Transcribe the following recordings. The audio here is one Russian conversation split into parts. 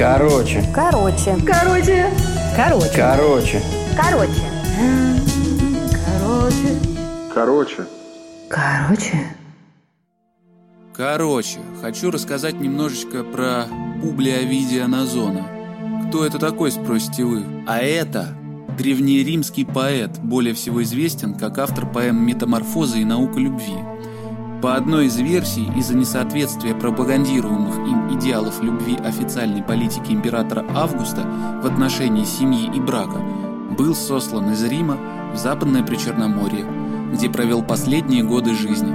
Короче. Короче. Короче. Короче. Короче. Короче. Короче. Короче. Короче. Короче, хочу рассказать немножечко про Публия Овидия Назона. Кто это такой, спросите вы? А это древнеримский поэт, более всего известен как автор поэм «Метаморфоза и наука любви». По одной из версий, из-за несоответствия пропагандируемых им идеалов любви официальной политики императора Августа в отношении семьи и брака, был сослан из Рима в Западное Причерноморье, где провел последние годы жизни.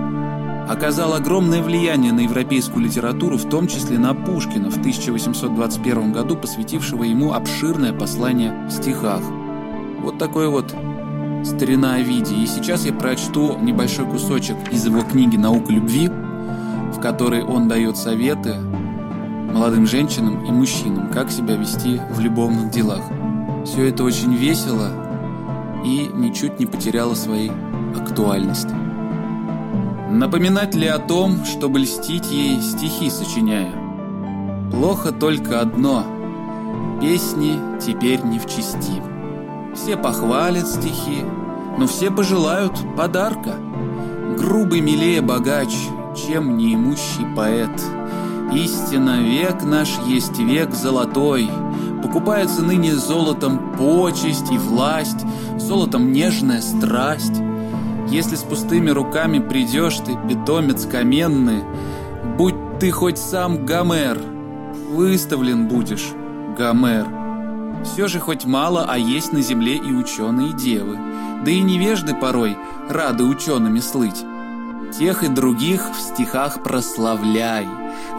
Оказал огромное влияние на европейскую литературу, в том числе на Пушкина в 1821 году, посвятившего ему обширное послание в стихах. Вот такой вот старина Овидий. И сейчас я прочту небольшой кусочек из его книги «Наука любви», в которой он дает советы молодым женщинам и мужчинам, как себя вести в любовных делах. Все это очень весело и ничуть не потеряло своей актуальности. Напоминать ли о том, чтобы льстить ей стихи сочиняя? Плохо только одно – песни теперь не в чести. Все похвалят стихи, но все пожелают подарка. Грубый милее богач, чем неимущий поэт. Истинно, век наш есть век золотой. Покупается ныне золотом почесть и власть, золотом нежная страсть. Если с пустыми руками придешь ты, питомец каменный, будь ты хоть сам Гомер, выставлен будешь, Гомер. Все же хоть мало, а есть на земле и ученые девы, да и невежды порой рады учеными слыть. Тех и других в стихах прославляй.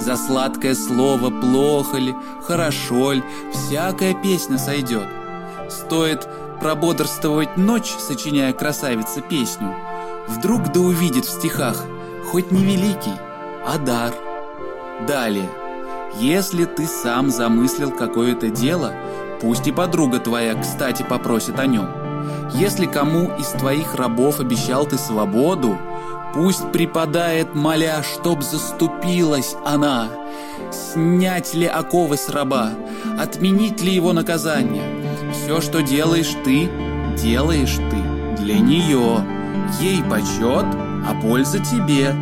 За сладкое слово плохо ли, хорошо ли, всякая песня сойдет. Стоит прободрствовать ночь, сочиняя красавица песню. Вдруг да увидит в стихах, хоть не великий, а дар. Далее. Если ты сам замыслил какое-то дело, пусть и подруга твоя, кстати, попросит о нем. Если кому из твоих рабов обещал ты свободу, пусть припадает, моля, чтоб заступилась она. Снять ли оковы с раба, отменить ли его наказание? Все, что делаешь ты, делаешь ты для нее. Ей почет, а польза тебе.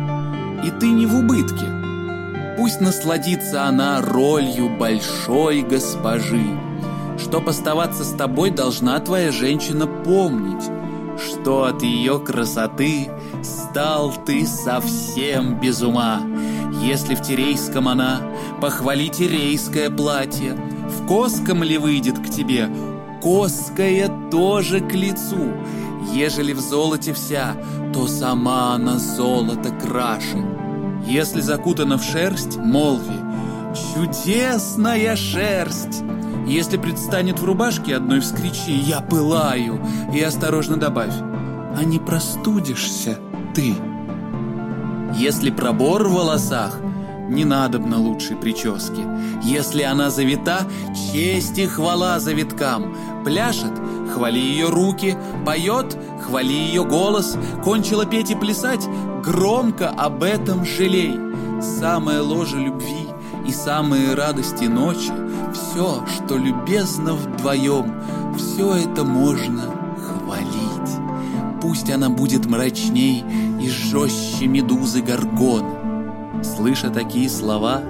И ты не в убытке. Пусть насладится она ролью большой госпожи. Чтоб оставаться с тобой, должна твоя женщина помнить, что от ее красоты стал ты совсем без ума. Если в Терейском она, похвали Терейское платье. В Коском ли выйдет к тебе, Коское тоже к лицу. Ежели в золоте вся, то сама она золото краше. Если закутана в шерсть, молви, чудесная шерсть. Если предстанет в рубашке одной вскричи «Я пылаю!» и осторожно добавь «А не простудишься ты?» Если пробор в волосах, не надобно лучшей прически. Если она завита, честь и хвала завиткам. Пляшет, хвали ее руки, поет, хвали ее голос. Кончила петь и плясать, громко об этом жалей. Самое ложе любви и самые радости ночи, все, что любезно вдвоем, все это можно хвалить. Пусть она будет мрачней и жестче медузы горгон. Слыша такие слова,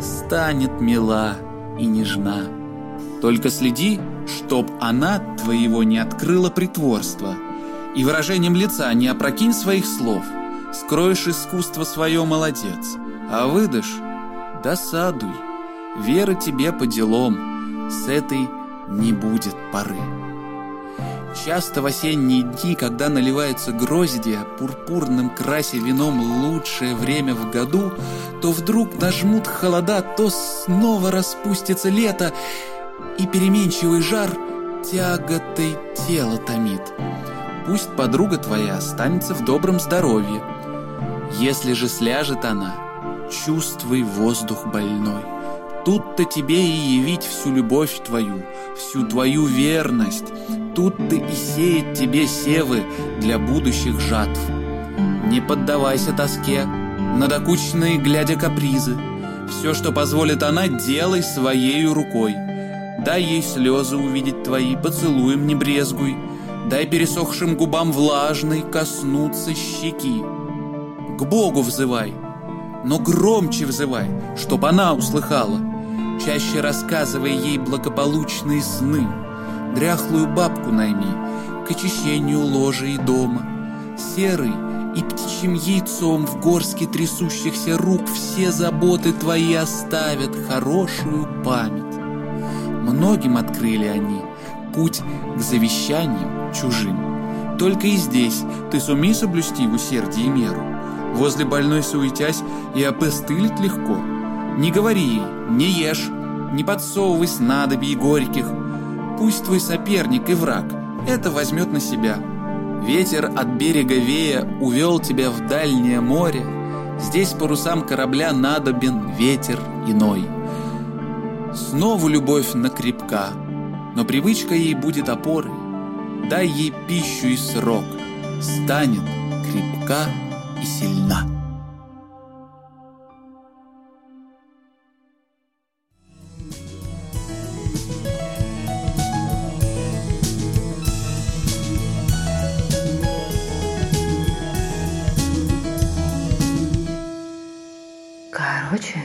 станет мила и нежна. Только следи, чтоб она твоего не открыла притворства, и выражением лица не опрокинь своих слов. Скроешь искусство свое, молодец, а выдашь – досадуй. Вера тебе по делам, с этой не будет поры. Часто в осенние дни, когда наливаются гроздья, пурпурным красе вином лучшее время в году, то вдруг нажмут холода, то снова распустится лето, и переменчивый жар тяготой тело томит. Пусть подруга твоя останется в добром здоровье. Если же сляжет она, чувствуй воздух больной. Тут-то тебе и явить всю любовь твою, всю твою верность. Тут-то и сеет тебе севы для будущих жатв. Не поддавайся тоске, на докучные глядя капризы. Все, что позволит она, делай своей рукой. Дай ей слезы увидеть твои, поцелуем не брезгуй. Дай пересохшим губам влажной коснуться щеки. К Богу взывай, но громче взывай, чтоб она услыхала. Чаще рассказывай ей благополучные сны. Дряхлую бабку найми, к очищению ложа и дома. Серый и птичьим яйцом в горске трясущихся рук все заботы твои оставят хорошую память. Многим открыли они путь к завещаниям чужим. Только и здесь ты сумей соблюсти в усердии меру. Возле больной суетясь и опостылить легко. Не говори ей, не ешь, не подсовывай снадобий горьких. Пусть твой соперник и враг это возьмет на себя. Ветер от берега вея увел тебя в дальнее море. Здесь парусам корабля надобен ветер иной. Снова любовь накрепка, но привычка ей будет опорой. Дай ей пищу и срок, станет крепка и сильна. Короче,